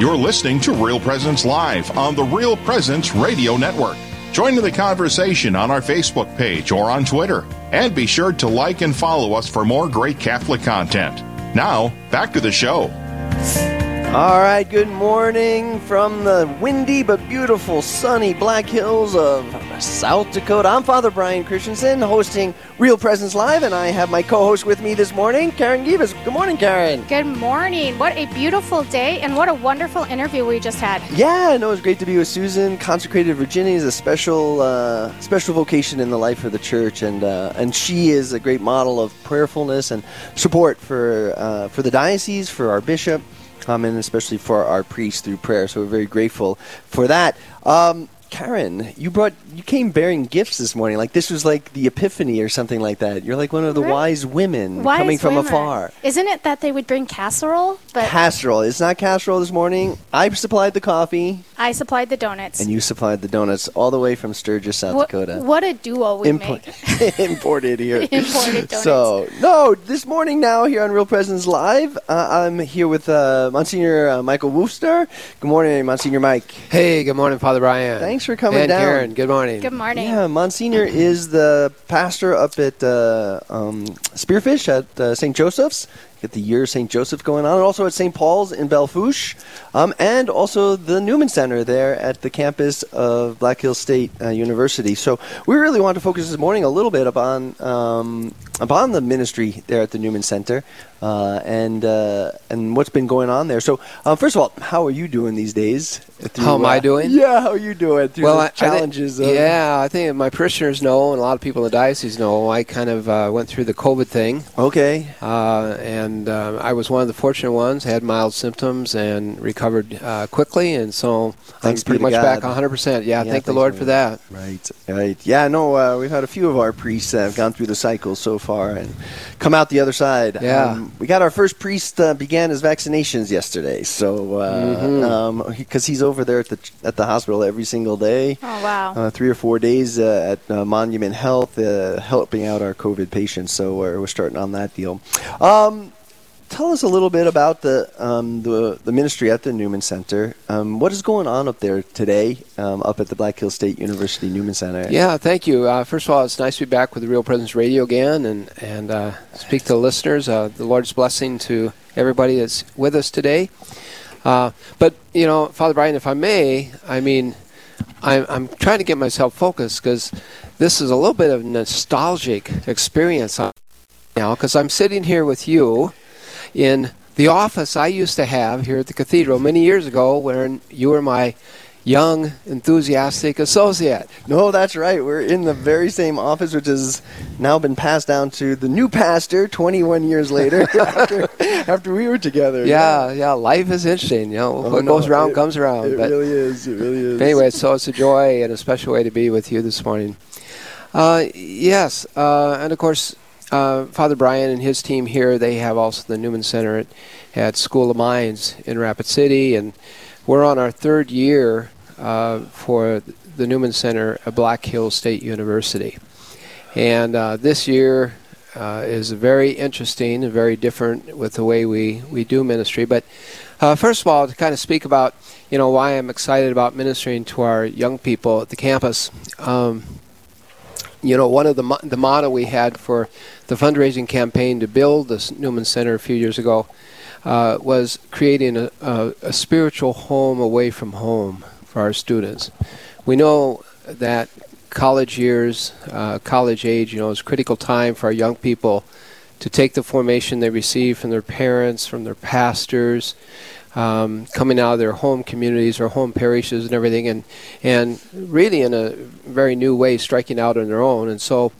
You're listening to Real Presence Live on the Real Presence Radio Network. Join in the conversation on our Facebook page or on Twitter. And be sure to like and follow us for more great Catholic content. Now, back to the show. All right, good morning from the windy but beautiful sunny Black Hills of South Dakota. I'm Father Brian Christensen hosting Real Presence Live, and I have my co host with me this morning, Karen Givas. Good morning, Karen. Good morning. What a beautiful day, and what a wonderful interview we just had. Yeah, no, it was great to be with Susan. Consecrated Virginia is a special, uh, special vocation in the life of the church, and uh, and she is a great model of prayerfulness and support for uh, for the diocese, for our bishop um, and especially for our priests through prayer. So we're very grateful for that. Um, Karen, you brought you came bearing gifts this morning. Like this was like the epiphany or something like that. You're like one of the right. wise women wise coming from women. afar. Isn't it that they would bring casserole? But casserole. It's not casserole this morning. I supplied the coffee. I supplied the donuts. And you supplied the donuts all the way from Sturgis, South what, Dakota. What a duo we Import- made. imported here. imported donuts. So no, this morning now here on Real Presence Live, uh, I'm here with uh, Monsignor uh, Michael Woster. Good morning, Monsignor Mike. Hey, good morning, Father Brian. Thanks for coming and down. Karen, good morning. Good morning. Yeah, Monsignor is the pastor up at uh, um, Spearfish at uh, St. Joseph's. Get the year St. Joseph going on, and also at St. Paul's in Belle Fourche, um, and also the Newman Center there at the campus of Black Hills State uh, University. So we really want to focus this morning a little bit upon um, upon the ministry there at the Newman Center uh, and uh, and what's been going on there. So uh, first of all, how are you doing these days? How am I doing? Yeah, how are you doing through well, I, challenges? I think, yeah, I think my parishioners know, and a lot of people in the diocese know. I kind of uh, went through the COVID thing. Okay. Uh, and uh, I was one of the fortunate ones. Had mild symptoms and recovered quickly, and so Thanks I'm pretty much God. back 100. percent Yeah, yeah, thank the Lord for that. Right, right. Yeah, no, we've had a few of our priests that have gone through the cycle so far and come out the other side. Yeah. Um, we got our first priest uh, began his vaccinations yesterday, so because mm-hmm. um, he, he's over there at the at the hospital every single day. Oh wow! Uh, three or four days uh, at uh, Monument Health, uh, helping out our COVID patients. So we're, we're starting on that deal. Um, tell us a little bit about the um, the, the ministry at the Newman Center. Um, what is going on up there today, um, up at the Black Hills State University Newman Center? Yeah, thank you. Uh, first of all, it's nice to be back with the Real Presence Radio again and and uh, speak to the listeners. Uh, the Lord's blessing to everybody that's with us today. Uh, but you know, Father Brian, if I may, I mean, I'm, I'm trying to get myself focused because this is a little bit of nostalgic experience now because I'm sitting here with you in the office I used to have here at the cathedral many years ago when you were my young, enthusiastic associate. No, that's right. We're in the very same office, which has now been passed down to the new pastor 21 years later after, after, we were together. Yeah, yeah, yeah, life is interesting. You know, oh, what no, goes around it, comes around. It but really is. It really is. Anyway, so it's a joy and a special way to be with you this morning. Uh, yes, uh, and of course, uh, Father Brian and his team here, they have also the Newman Center at, at School of Mines in Rapid City, and we're on our third year uh, for the Newman Center at Black Hills State University. And uh, this year uh, is very interesting and very different with the way we, we do ministry. But uh, first of all, to kind of speak about you know why I'm excited about ministering to our young people at the campus. Um, you know, one of the the motto we had for the fundraising campaign to build this Newman Center a few years ago uh, was creating a, a, a, spiritual home away from home for our students. We know that college years, uh, college age, you know, is critical time for our young people to take the formation they receive from their parents, from their pastors, um, coming out of their home communities or home parishes and everything, and and really in a very new way, striking out on their own. And so,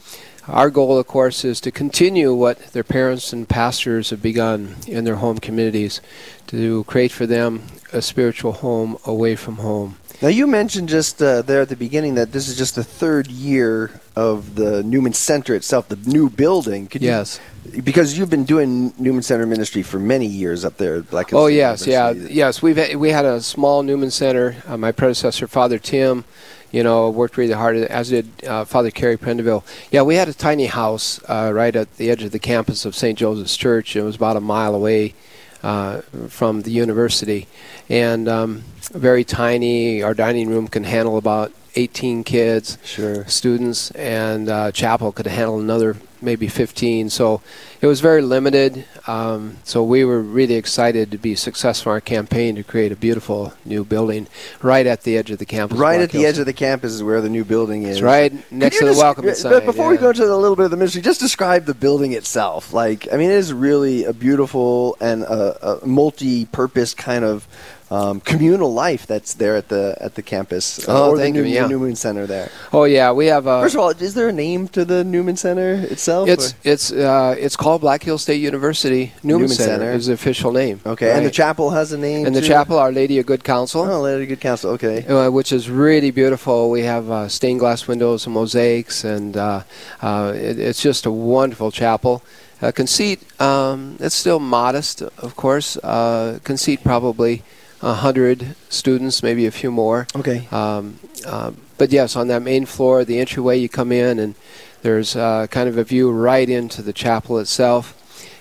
our goal, of course, is to continue what their parents and pastors have begun in their home communities, to create for them a spiritual home away from home. Now, you mentioned just uh, there at the beginning that this is just the third year of the Newman Center itself, the new building. Could yes. You, because you've been doing Newman Center ministry for many years up there Black Oh, yes, University. yeah. Yes, we've had, we had a small Newman Center. Uh, my predecessor, Father Tim, you know, worked really hard, as did uh, Father Kerry Prendeville. Yeah, we had a tiny house uh, right at the edge of the campus of St. Joseph's Church. It was about a mile away uh, from the university, and um, very tiny. Our dining room can handle about 18 kids, Sure. students, and uh, chapel could handle another maybe 15. So it was very limited. Um, so we were really excited to be successful in our campaign to create a beautiful new building right at the edge of the campus. Right at the edge of the campus is where the new building is. It's right next to the just- welcome but sign. Before we go into a little bit of the ministry, just describe the building itself. Like, I mean, it is really a beautiful and a, a multi-purpose kind of um, communal life that's there at the at the campus. uh, Oh, or thank the, you, yeah. Newman Center there. Oh yeah, we have a. First of all, is there a name to the Newman Center itself? It's or- it's uh, it's called Black Hill State University Newman, Newman Center, Center. is the official name. okay, and the chapel has a name. and the chapel, Our Lady of Good Counsel. Oh, Lady of Good Counsel. Okay. uh, which is really beautiful. We have uh, stained glass windows and mosaics, and uh, uh, it, it's just a wonderful chapel. Uh, conceit, um, it's still modest, of course. Uh, conceit probably a hundred students, maybe a few more. Okay. Um, uh, but yes, on that main floor, the entryway, you come in, and there's uh, kind of a view right into the chapel itself.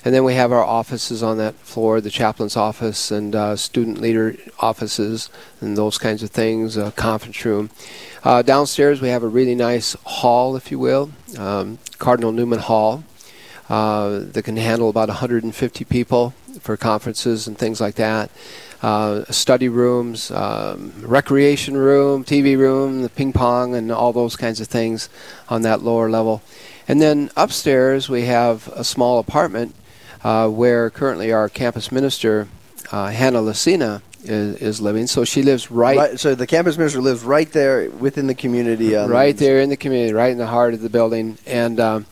And then we have our offices on that floor, the chaplain's office and uh, student leader offices and those kinds of things, a conference room. Uh, downstairs, we have a really nice hall, if you will, um, Cardinal Newman Hall, uh, that can handle about 150 people for conferences and things like that. Uh, study rooms, um, recreation room, TV room, the ping pong, and all those kinds of things on that lower level. And then upstairs, we have a small apartment uh, where currently our campus minister, uh, Hannah Lucina, is, is living. So she lives right, So the campus minister lives right there within the community. on- right there in the community, right in the heart of the building. And um,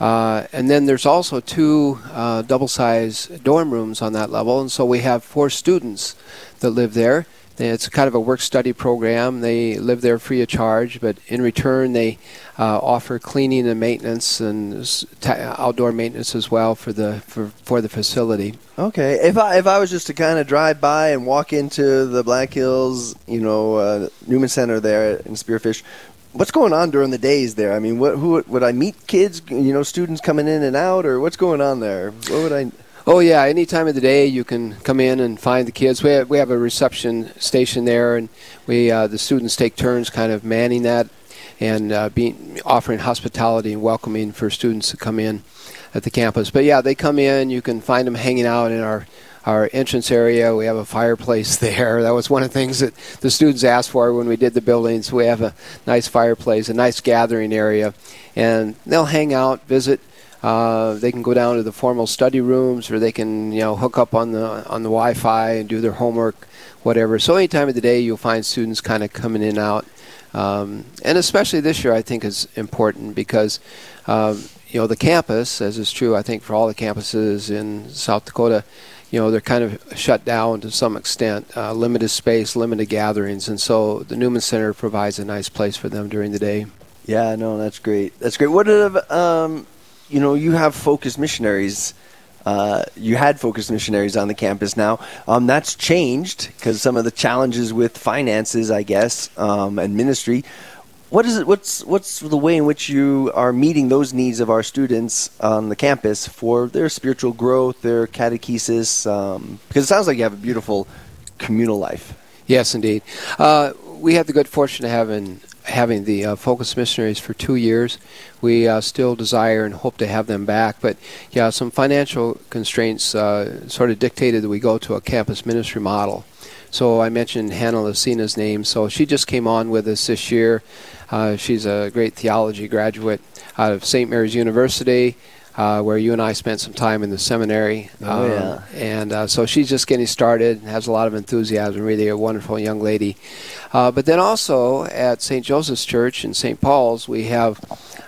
uh, and then there's also two uh, double-sized dorm rooms on that level, and so we have four students that live there. It's kind of a work-study program. They live there free of charge, but in return, they uh, offer cleaning and maintenance and ta- outdoor maintenance as well for the for, for the facility. Okay, if I if I was just to kind of drive by and walk into the Black Hills, you know, uh, Newman Center there in Spearfish, what's going on during the days there? I mean, what who would I meet kids, you know, students coming in and out, or what's going on there? What would I? Oh yeah, any time of the day you can come in and find the kids. We have, we have a reception station there, and we uh, the students take turns kind of manning that and uh, being offering hospitality and welcoming for students to come in at the campus. But yeah, they come in. You can find them hanging out in our our entrance area. We have a fireplace there. That was one of the things that the students asked for when we did the buildings. We have a nice fireplace, a nice gathering area, and they'll hang out, visit. Uh, they can go down to the formal study rooms, or they can, you know, hook up on the on the Wi-Fi and do their homework, whatever. So any time of the day, you'll find students kind of coming in and out, um, and especially this year, I think is important because, um, you know, the campus, as is true, I think for all the campuses in South Dakota, you know, they're kind of shut down to some extent, uh, limited space, limited gatherings, and so the Newman Center provides a nice place for them during the day. Yeah, no, that's great. That's great. What if, um, you know, you have focused missionaries. Uh, you had focused missionaries on the campus now. Um, that's changed because some of the challenges with finances, I guess, um, and ministry. What is it? What's what's the way in which you are meeting those needs of our students on the campus for their spiritual growth, their catechesis? Um, because it sounds like you have a beautiful communal life. Yes, indeed. Uh, we had the good fortune of having having the uh, focus missionaries for two years. We uh, still desire and hope to have them back, but yeah, some financial constraints uh, sort of dictated that we go to a campus ministry model. So I mentioned Hannah Lucina's name. So she just came on with us this year. Uh, she's a great theology graduate out of St. Mary's University. Uh, where you and I spent some time in the seminary. Oh, Um, yeah. And uh, so she's just getting started and has a lot of enthusiasm, really a wonderful young lady. Uh, but then also at St. Joseph's Church in St. Paul's, we have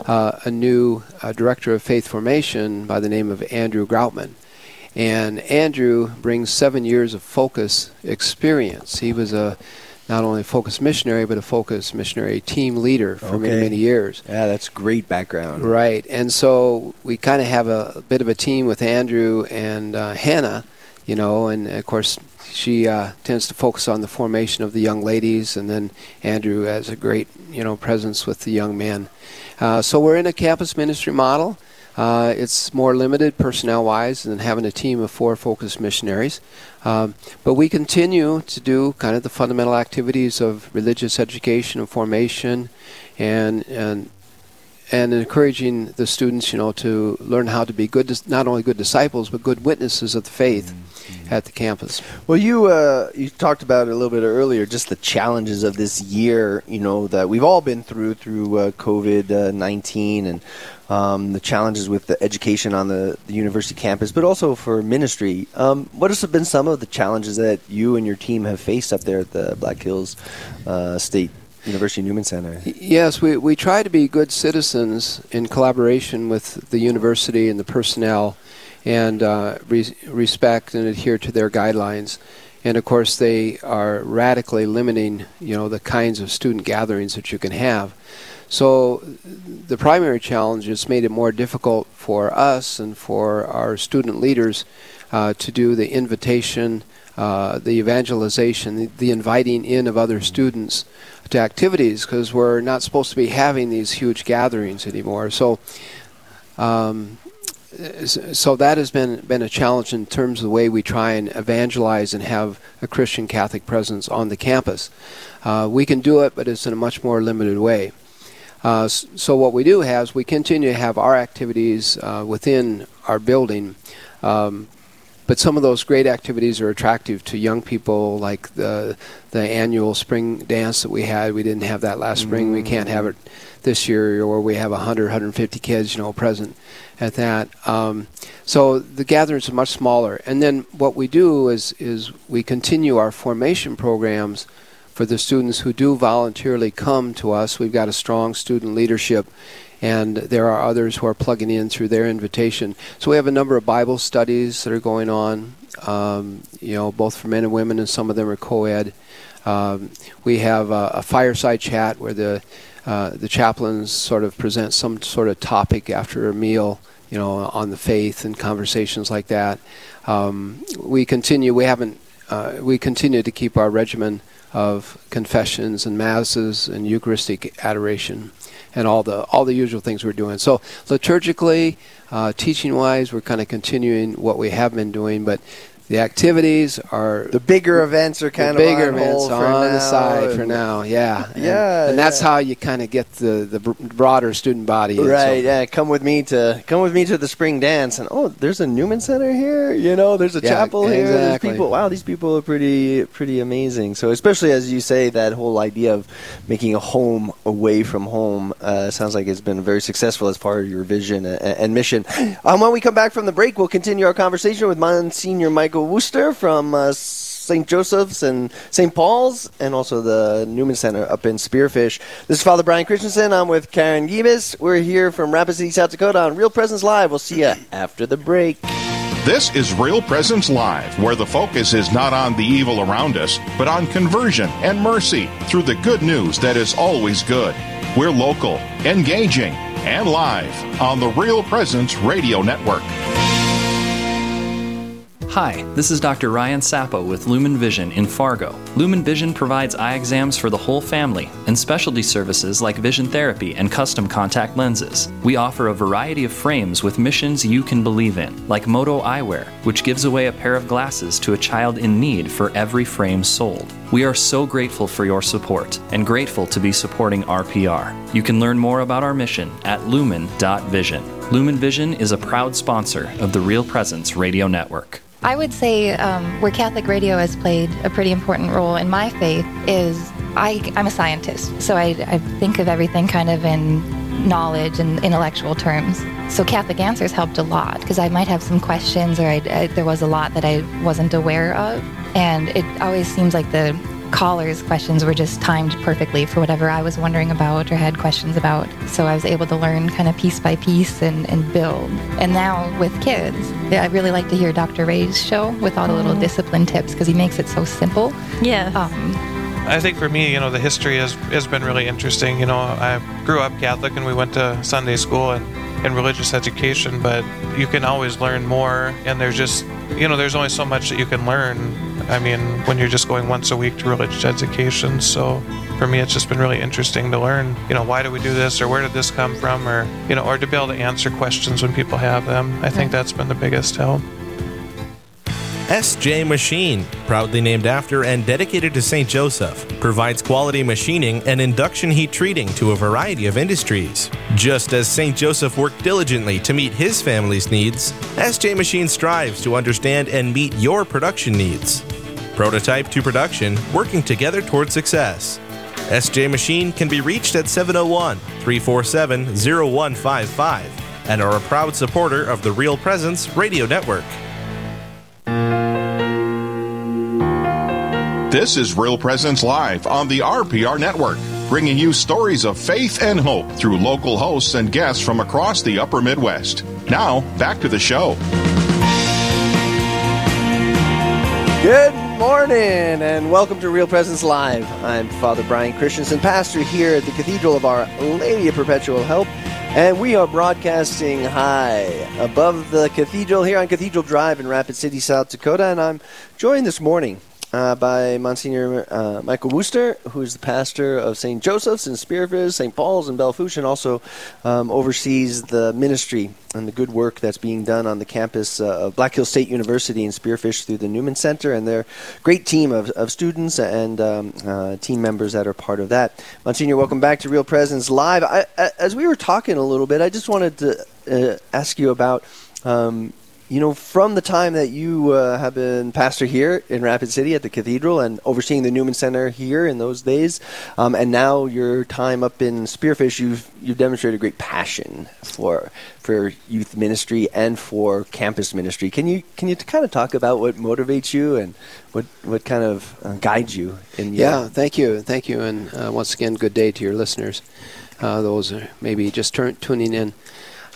uh, a new uh, director of faith formation by the name of Andrew Groutman. And Andrew brings seven years of focus experience. He was a not only a focus missionary, but a focus missionary team leader for many, Okay. many years. Yeah, that's great background. Right, and so we kind of have a, bit of a team with Andrew and uh, Hannah, you know, and of course she uh, tends to focus on the formation of the young ladies, and then Andrew has a great, you know, presence with the young men. Uh, so we're in a campus ministry model. Uh, it's more limited personnel wise than having a team of four focused missionaries. Um, but we continue to do kind of the fundamental activities of religious education and formation and, and and encouraging the students, you know, to learn how to be good, not only good disciples, but good witnesses of the faith mm-hmm. at the campus. Well, you uh, you talked about it a little bit earlier, just the challenges of this year, you know, that we've all been through through uh, COVID nineteen and um, the challenges with the education on the, the university campus, but also for ministry. Um, what have been some of the challenges that you and your team have faced up there at the Black Hills uh, State University Newman Center. Yes, we, we try to be good citizens in collaboration with the university and the personnel and uh, re- respect and adhere to their guidelines. And of course, they are radically limiting, you know, the kinds of student gatherings that you can have. So the primary challenge has made it more difficult for us and for our student leaders uh, to do the invitation, uh, the evangelization, the, the, inviting in of other students to activities because we're not supposed to be having these huge gatherings anymore. So, um, so that has been been a challenge in terms of the way we try and evangelize and have a Christian Catholic presence on the campus. Uh, we can do it, but it's in a much more limited way. Uh, so what we do have is we continue to have our activities uh, within our building. Um, but some of those great activities are attractive to young people, like the the annual spring dance that we had. We didn't have that last spring. Mm-hmm. We can't have it this year, or we have 100, 150 kids, you know, present at that. Um, so the gatherings are much smaller. And then what we do is is we continue our formation programs for the students who do voluntarily come to us. We've got a strong student leadership and there are others who are plugging in through their invitation. So we have a number of Bible studies that are going on, um, you know, both for men and women, and some of them are co-ed. Um, we have a, a, fireside chat where the uh, the chaplains sort of present some sort of topic after a meal, you know, on the faith and conversations like that. Um, we continue. We haven't. Uh, we continue to keep our regimen of confessions and masses and Eucharistic adoration and all the all the usual things we're doing. So liturgically, uh, teaching wise, we're kind of continuing what we have been doing, but the activities are the bigger events are kind of bigger events on the side for now. Yeah, and, yeah, and that's how you kind of get the the broader student body. Right. So. Yeah. Come with me to come with me to the spring dance, and oh, there's a Newman Center here. You know, there's a yeah, chapel here. There's people. Wow, these people are pretty pretty amazing. So especially as you say, that whole idea of making a home away from home uh, sounds like it's been very successful as part of your vision and, and mission. Um, when we come back from the break, we'll continue our conversation with Monsignor Michael. Woster from uh, St. Joseph's and St. Paul's, and also the Newman Center up in Spearfish. This is Father Brian Christensen. I'm with Karen Gibas. We're here from Rapid City, South Dakota on Real Presence Live. We'll see you after the break. This is Real Presence Live, where the focus is not on the evil around us, but on conversion and mercy through the good news that is always good. We're local, engaging, and live on the Real Presence Radio Network. Hi, this is Dr. Ryan Sappo with Lumen Vision in Fargo. Lumen Vision provides eye exams for the whole family and specialty services like vision therapy and custom contact lenses. We offer a variety of frames with missions you can believe in, like Modo Eyewear, which gives away a pair of glasses to a child in need for every frame sold. We are so grateful for your support and grateful to be supporting RPR. You can learn more about our mission at lumen.vision. Lumen Vision is a proud sponsor of the Real Presence Radio Network. I would say um, where Catholic radio has played a pretty important role in my faith is I, I'm a scientist, so I, I think of everything kind of in knowledge and intellectual terms. So Catholic Answers helped a lot because I might have some questions or I, I, there was a lot that I wasn't aware of. And it always seems like the callers' questions were just timed perfectly for whatever I was wondering about or had questions about. So I was able to learn kind of piece by piece and, and build. And now with kids, I really like to hear Dr. Ray's show with all the little mm. discipline tips because he makes it so simple. Yeah. Um, I think for me, you know, the history has, has been really interesting. You know, I grew up Catholic and we went to Sunday school and, and religious education, but you can always learn more. And there's just, you know, there's only so much that you can learn I mean, when you're just going once a week to religious education. So for me, it's just been really interesting to learn, you know, why do we do this or where did this come from or, you know, or to be able to answer questions when people have them. I think that's been the biggest help. SJ Machine, proudly named after and dedicated to St. Joseph, provides quality machining and induction heat treating to a variety of industries. Just as St. Joseph worked diligently to meet his family's needs, SJ Machine strives to understand and meet your production needs. Prototype to production, working together toward success. SJ Machine can be reached at 701 347 0155 and are a proud supporter of the Real Presence Radio Network. This is Real Presence Live on the RPR Network, bringing you stories of faith and hope through local hosts and guests from across the upper Midwest. Now, back to the show. Good morning and welcome to Real Presence Live. I'm Father Brian Christensen, pastor here at the Cathedral of Our Lady of Perpetual Help, and we are broadcasting high above the cathedral here on Cathedral Drive in Rapid City, South Dakota, and I'm joined this morning uh, by Monsignor uh, Michael Woster, who is the pastor of St. Joseph's in Spearfish, St. Paul's in Belle Fourche, and also um, oversees the ministry and the good work that's being done on the campus uh, of Black Hills State University in Spearfish through the Newman Center and their great team of, of students and um, uh, team members that are part of that. Monsignor, welcome back to Real Presence Live. I, as we were talking a little bit, I just wanted to uh, ask you about. Um, you know, from the time that you uh, have been pastor here in Rapid City at the cathedral and overseeing the Newman Center here in those days, um, and now your time up in Spearfish, you've you've demonstrated a great passion for for youth ministry and for campus ministry. Can you can you kind of talk about what motivates you and what what kind of uh, guides you in? Your yeah, thank you, thank you, and uh, once again, good day to your listeners. Uh, those are maybe just turn, tuning in.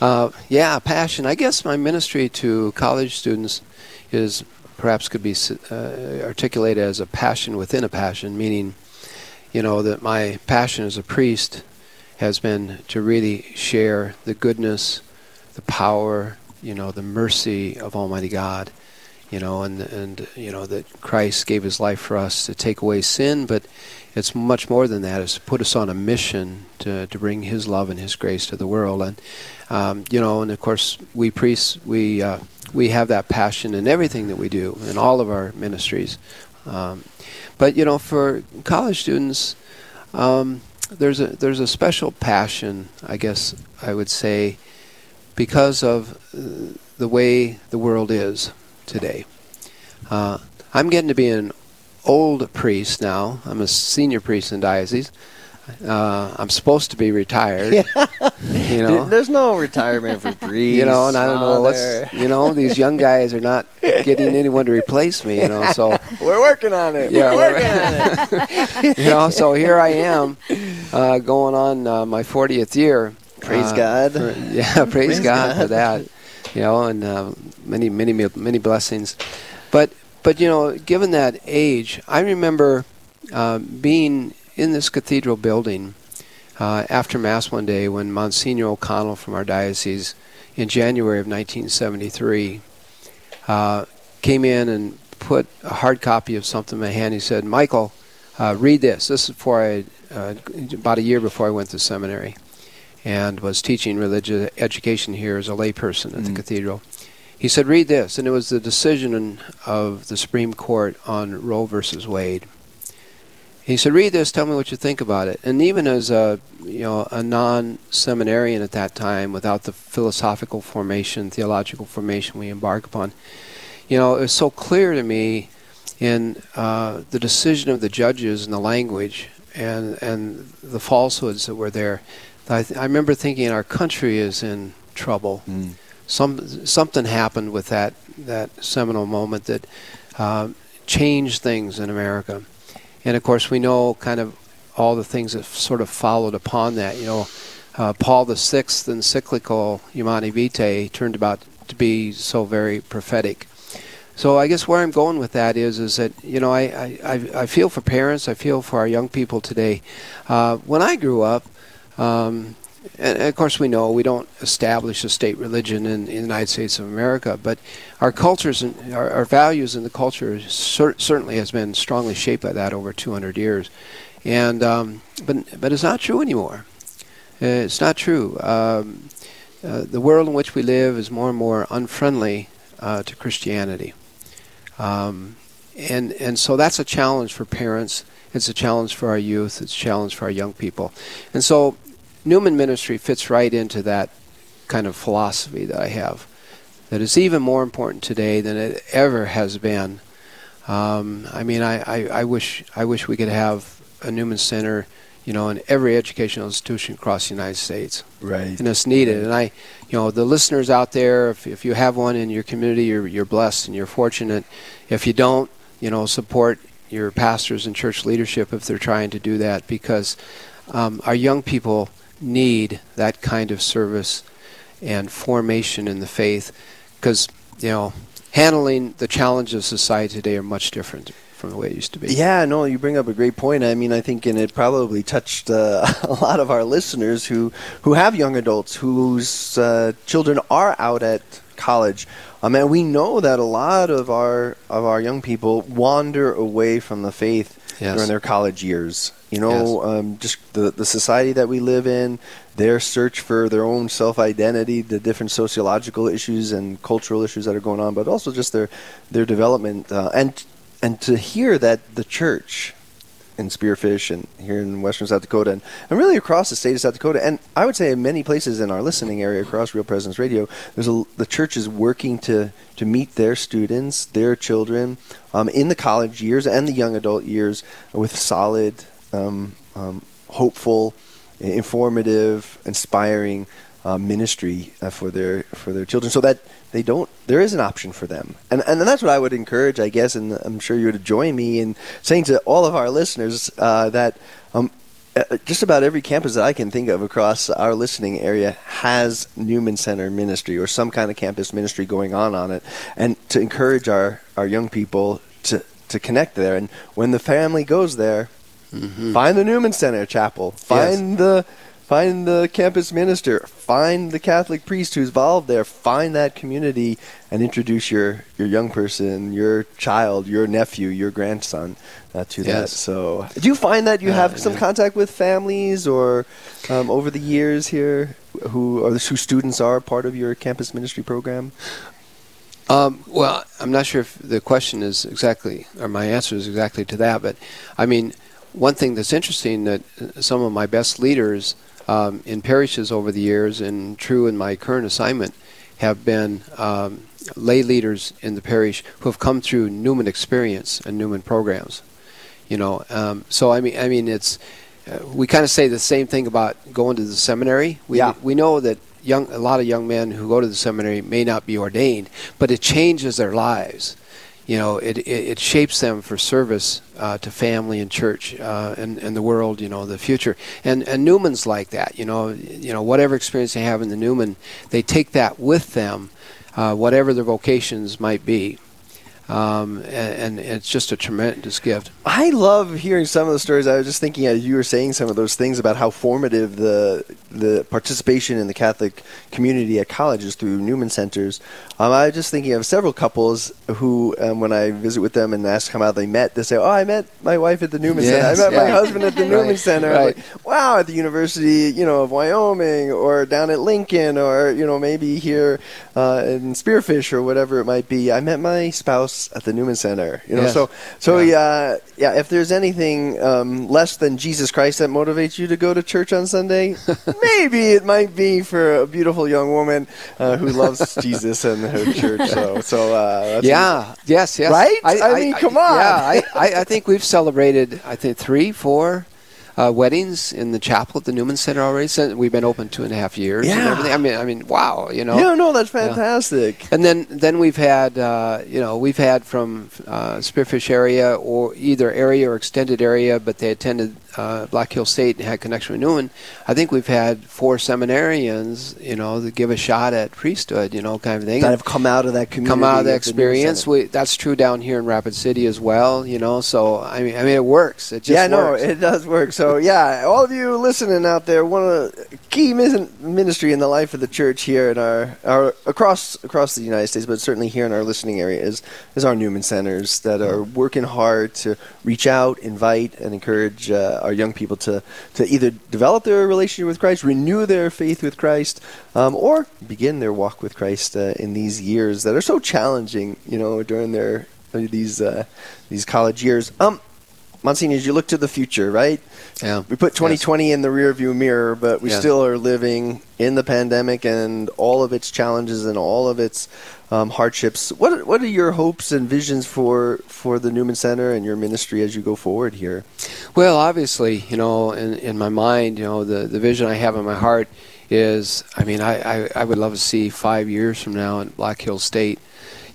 Uh, yeah, passion. I guess my ministry to college students is perhaps could be uh, articulated as a passion within a passion, meaning, you know, that my passion as a priest has been to really share the goodness, the power, you know, the mercy of Almighty God, you know, and and you know that Christ gave His life for us to take away sin, but it's much more than that. It's put us on a mission to to bring His love and His grace to the world, and um, you know, and of course, we priests, we uh, we have that passion in everything that we do in all of our ministries. Um, but you know, for college students, um, there's a there's a special passion, I guess I would say, because of uh, the way the world is today. Uh, I'm getting to be an old priest now. I'm a senior priest in diocese. Uh, I'm supposed to be retired. you know, there's no retirement for priests. You know, and I don't know what's. You know, these young guys are not getting anyone to replace me. You know, so we're working on it. Yeah, we're working on it. you know, so here I am, uh, going on uh, my 40th year. Praise uh, God. For, yeah, praise, praise God, God, for that. You know, and uh, many, many, many blessings. But, but you know, given that age, I remember uh, being in this cathedral building uh, after Mass one day when Monsignor O'Connell from our diocese in January of 1973 uh, came in and put a hard copy of something in my hand. He said, Michael, uh, read this. This is before I, uh, about a year before I went to seminary and was teaching religious education here as a layperson at mm-hmm. the cathedral. He said, read this. And it was the decision of the Supreme Court on Roe versus Wade. He said, "Read this. Tell me what you think about it." And even as a you know a non-seminarian at that time, without the philosophical formation, theological formation we embark upon, you know, it was so clear to me in uh, the decision of the judges and the language and and the falsehoods that were there. I, th- I remember thinking our country is in trouble. Mm. Some something happened with that that seminal moment that uh, changed things in America. And of course, we know kind of all the things that sort of followed upon that. You know, uh, Paul the Sixth encyclical Humanae Vitae turned about to be so very prophetic. So I guess where I'm going with that is is that you know I I, I feel for parents, I feel for our young people today. Uh, when I grew up, um, and of course, we know we don't establish a state religion in, in the United States of America, but our cultures and our, our values in the culture cer- certainly has been strongly shaped by that over 200 years. And um, but but it's not true anymore. Uh, it's not true. Um, uh, the world in which we live is more and more unfriendly uh, to Christianity, um, and and so that's a challenge for parents. It's a challenge for our youth. It's a challenge for our young people, and so Newman Ministry fits right into that kind of philosophy that I have. That is even more important today than it ever has been. Um, I mean, I, I, I wish I wish we could have a Newman Center, you know, in every educational institution across the United States. Right. And it's needed. And I, you know, the listeners out there, if, if you have one in your community, you're, you're blessed and you're fortunate. If you don't, you know, support your pastors and church leadership if they're trying to do that because um, our young people need that kind of service and formation in the faith because, you know, handling the challenges of society today are much different from the way it used to be. Yeah, no, you bring up a great point. I mean, I think, and it probably touched uh, a lot of our listeners who who have young adults whose uh, children are out at college. Um, and we know that a lot of our of our young people wander away from the faith Yes. during their college years. You know, um, just the the society that we live in, their search for their own self identity, the different sociological issues and cultural issues that are going on, but also just their their development uh, and and to hear that the church in Spearfish and here in western South Dakota and, and really across the state of South Dakota. And I would say in many places in our listening area across Real Presence Radio, there's a, the church is working to to meet their students, their children, um, in the college years and the young adult years with solid, um, um, hopeful, informative, inspiring uh, ministry uh, for their for their children, so that they don't. There is an option for them, and and that's what I would encourage, I guess, and I'm sure you would join me in saying to all of our listeners uh, that. Um, uh, just about every campus that I can think of across our listening area has Newman Center ministry or some kind of campus ministry going on on it, and to encourage our, our young people to, to connect there. And when the family goes there, find the Newman Center chapel, find the find the campus minister, find the Catholic priest who's involved there, find that community, and introduce your your young person, your child, your nephew, your grandson uh, to that. So, do you find that you Uh, have some yeah. contact with families or um, over the years here who are who students are part of your campus ministry program? Um, well, I'm not sure if the question is exactly, or my answer is exactly to that, but I mean, one thing that's interesting that uh, some of my best leaders um, in parishes over the years, and true in my current assignment, have been um, lay leaders in the parish who have come through Newman experience and Newman programs. You know, um, so I mean, I mean, it's uh, we kind of say the same thing about going to the seminary. We Yeah. we know that young a lot of young men who go to the seminary may not be ordained, but it changes their lives. You know, it it, it shapes them for service uh, to family and church uh, and and the world. You know, the future. And and Newman's like that. You know, you know whatever experience they have in the Newman, they take that with them, uh, whatever their vocations might be. Um, and, and it's just a tremendous gift. I love hearing some of the stories. I was just thinking as you were saying some of those things about how formative the the participation in the Catholic community at colleges through Newman centers. Um, I was just thinking of several couples who, um, when I visit with them and ask them how they met, they say, "Oh, I met my wife at the Newman Yes, Center. I met my husband at the Newman Right, Center." Right. like, wow, at the University, you know, of Wyoming, or down at Lincoln, or you know, maybe here uh, in Spearfish or whatever it might be. I met my spouse at the Newman Center. You know, Yes. so so Yeah. yeah, yeah. If there's anything um, less than Jesus Christ that motivates you to go to church on Sunday, maybe it might be for a beautiful young woman uh, who loves Jesus and her church. So so uh, that's yeah. Yes. Yes. Right? I mean, come on. Yeah. I, I, I think we've celebrated. I think three, four. Uh, weddings in the chapel at the Newman Center already. Since we've been open two and a half years. Yeah. I mean, I mean, wow. You know. Yeah, no, that's fantastic. And then, then we've had, uh, you know, we've had from uh, Spearfish area or either area or extended area, but they attended uh, Black Hill State and had connection with Newman. I think we've had four seminarians, you know, that give a shot at priesthood, you know, kind of thing. That have come out of that community. come out of that the experience. We, that's true down here in Rapid City as well, you know. So I mean, I mean, it works. It just yeah, no, it does work. So yeah, all of you listening out there one of the key ministry in the life of the church here in our, our across across the United States, but certainly here in our listening area is is our Newman centers that are working hard to reach out, invite, and encourage uh, our young people to to either develop their relationship with Christ, renew their faith with Christ, um, or begin their walk with Christ uh, in these years that are so challenging. You know, during their these uh, these college years. Um, Monsignor, as you look to the future, right? Yeah. We put 2020 yes. in the rearview mirror, but we yes. still are living in the pandemic and all of its challenges and all of its um, hardships. What what are your hopes and visions for for the Newman Center and your ministry as you go forward here? Well, obviously, you know, in, in my mind, you know, the, the vision I have in my heart is, I mean, I, I, I would love to see five years from now in Black Hill State,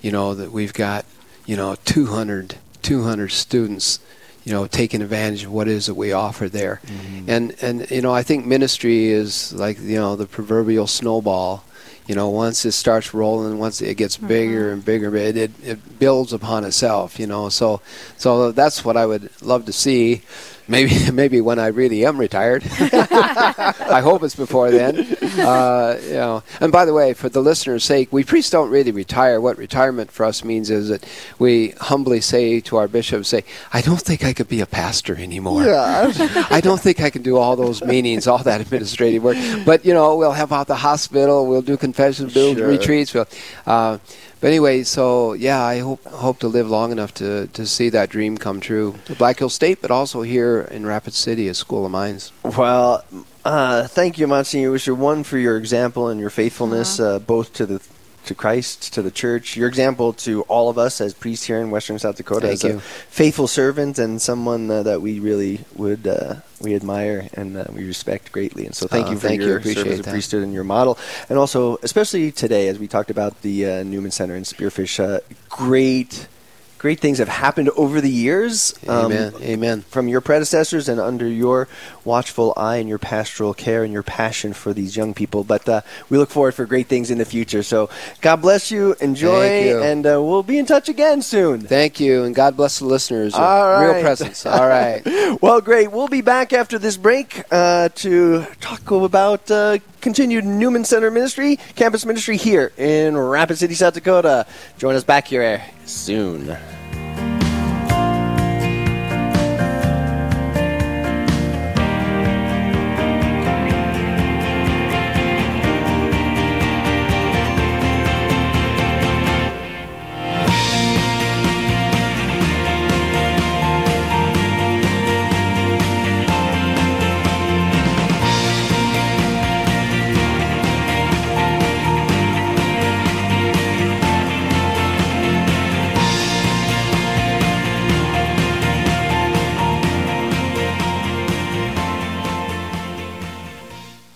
you know, that we've got, you know, 200, 200 students you know, taking advantage of what it is that we offer there. Mm-hmm. And and you know, I think ministry is like you know the proverbial snowball. You know, once it starts rolling, once it gets mm-hmm. bigger and bigger, it, it it builds upon itself. You know, so so that's what I would love to see maybe maybe when I really am retired. I hope it's before then. Uh, you know. And by the way, for the listener's sake, we priests don't really retire. What retirement for us means is that we humbly say to our bishop, "Say, I don't think I could be a pastor anymore. Yeah. I don't think I can do all those meetings, all that administrative work. But you know, we'll help out the hospital. We'll do confessions, build sure. retreats. We'll." Uh, but anyway, so yeah, I hope hope to live long enough to, to see that dream come true. To Black Hill State, but also here in Rapid City at School of Mines. Well, uh, thank you, Monsignor Woster, one for your example and your faithfulness, uh-huh. uh, both to the to Christ, to the church, your example to all of us as priests here in Western South Dakota Thank as you. a faithful servant and someone uh, that we really would uh, we admire and uh, we respect greatly. And so, thank uh, you for thank your you. service as a priesthood and your model, and also especially today as we talked about the uh, Newman Center in Spearfish. Uh, great great things have happened over the years. Um, Amen. Amen. From your predecessors and under your watchful eye and your pastoral care and your passion for these young people. But uh, we look forward for great things in the future. So God bless you. Enjoy, you. and uh, we'll be in touch again soon. Thank you, and God bless the listeners. All Real presence. All right. well, great. We'll be back after this break uh, to talk about uh, continued Newman Center ministry, campus ministry here in Rapid City, South Dakota. Join us back here soon.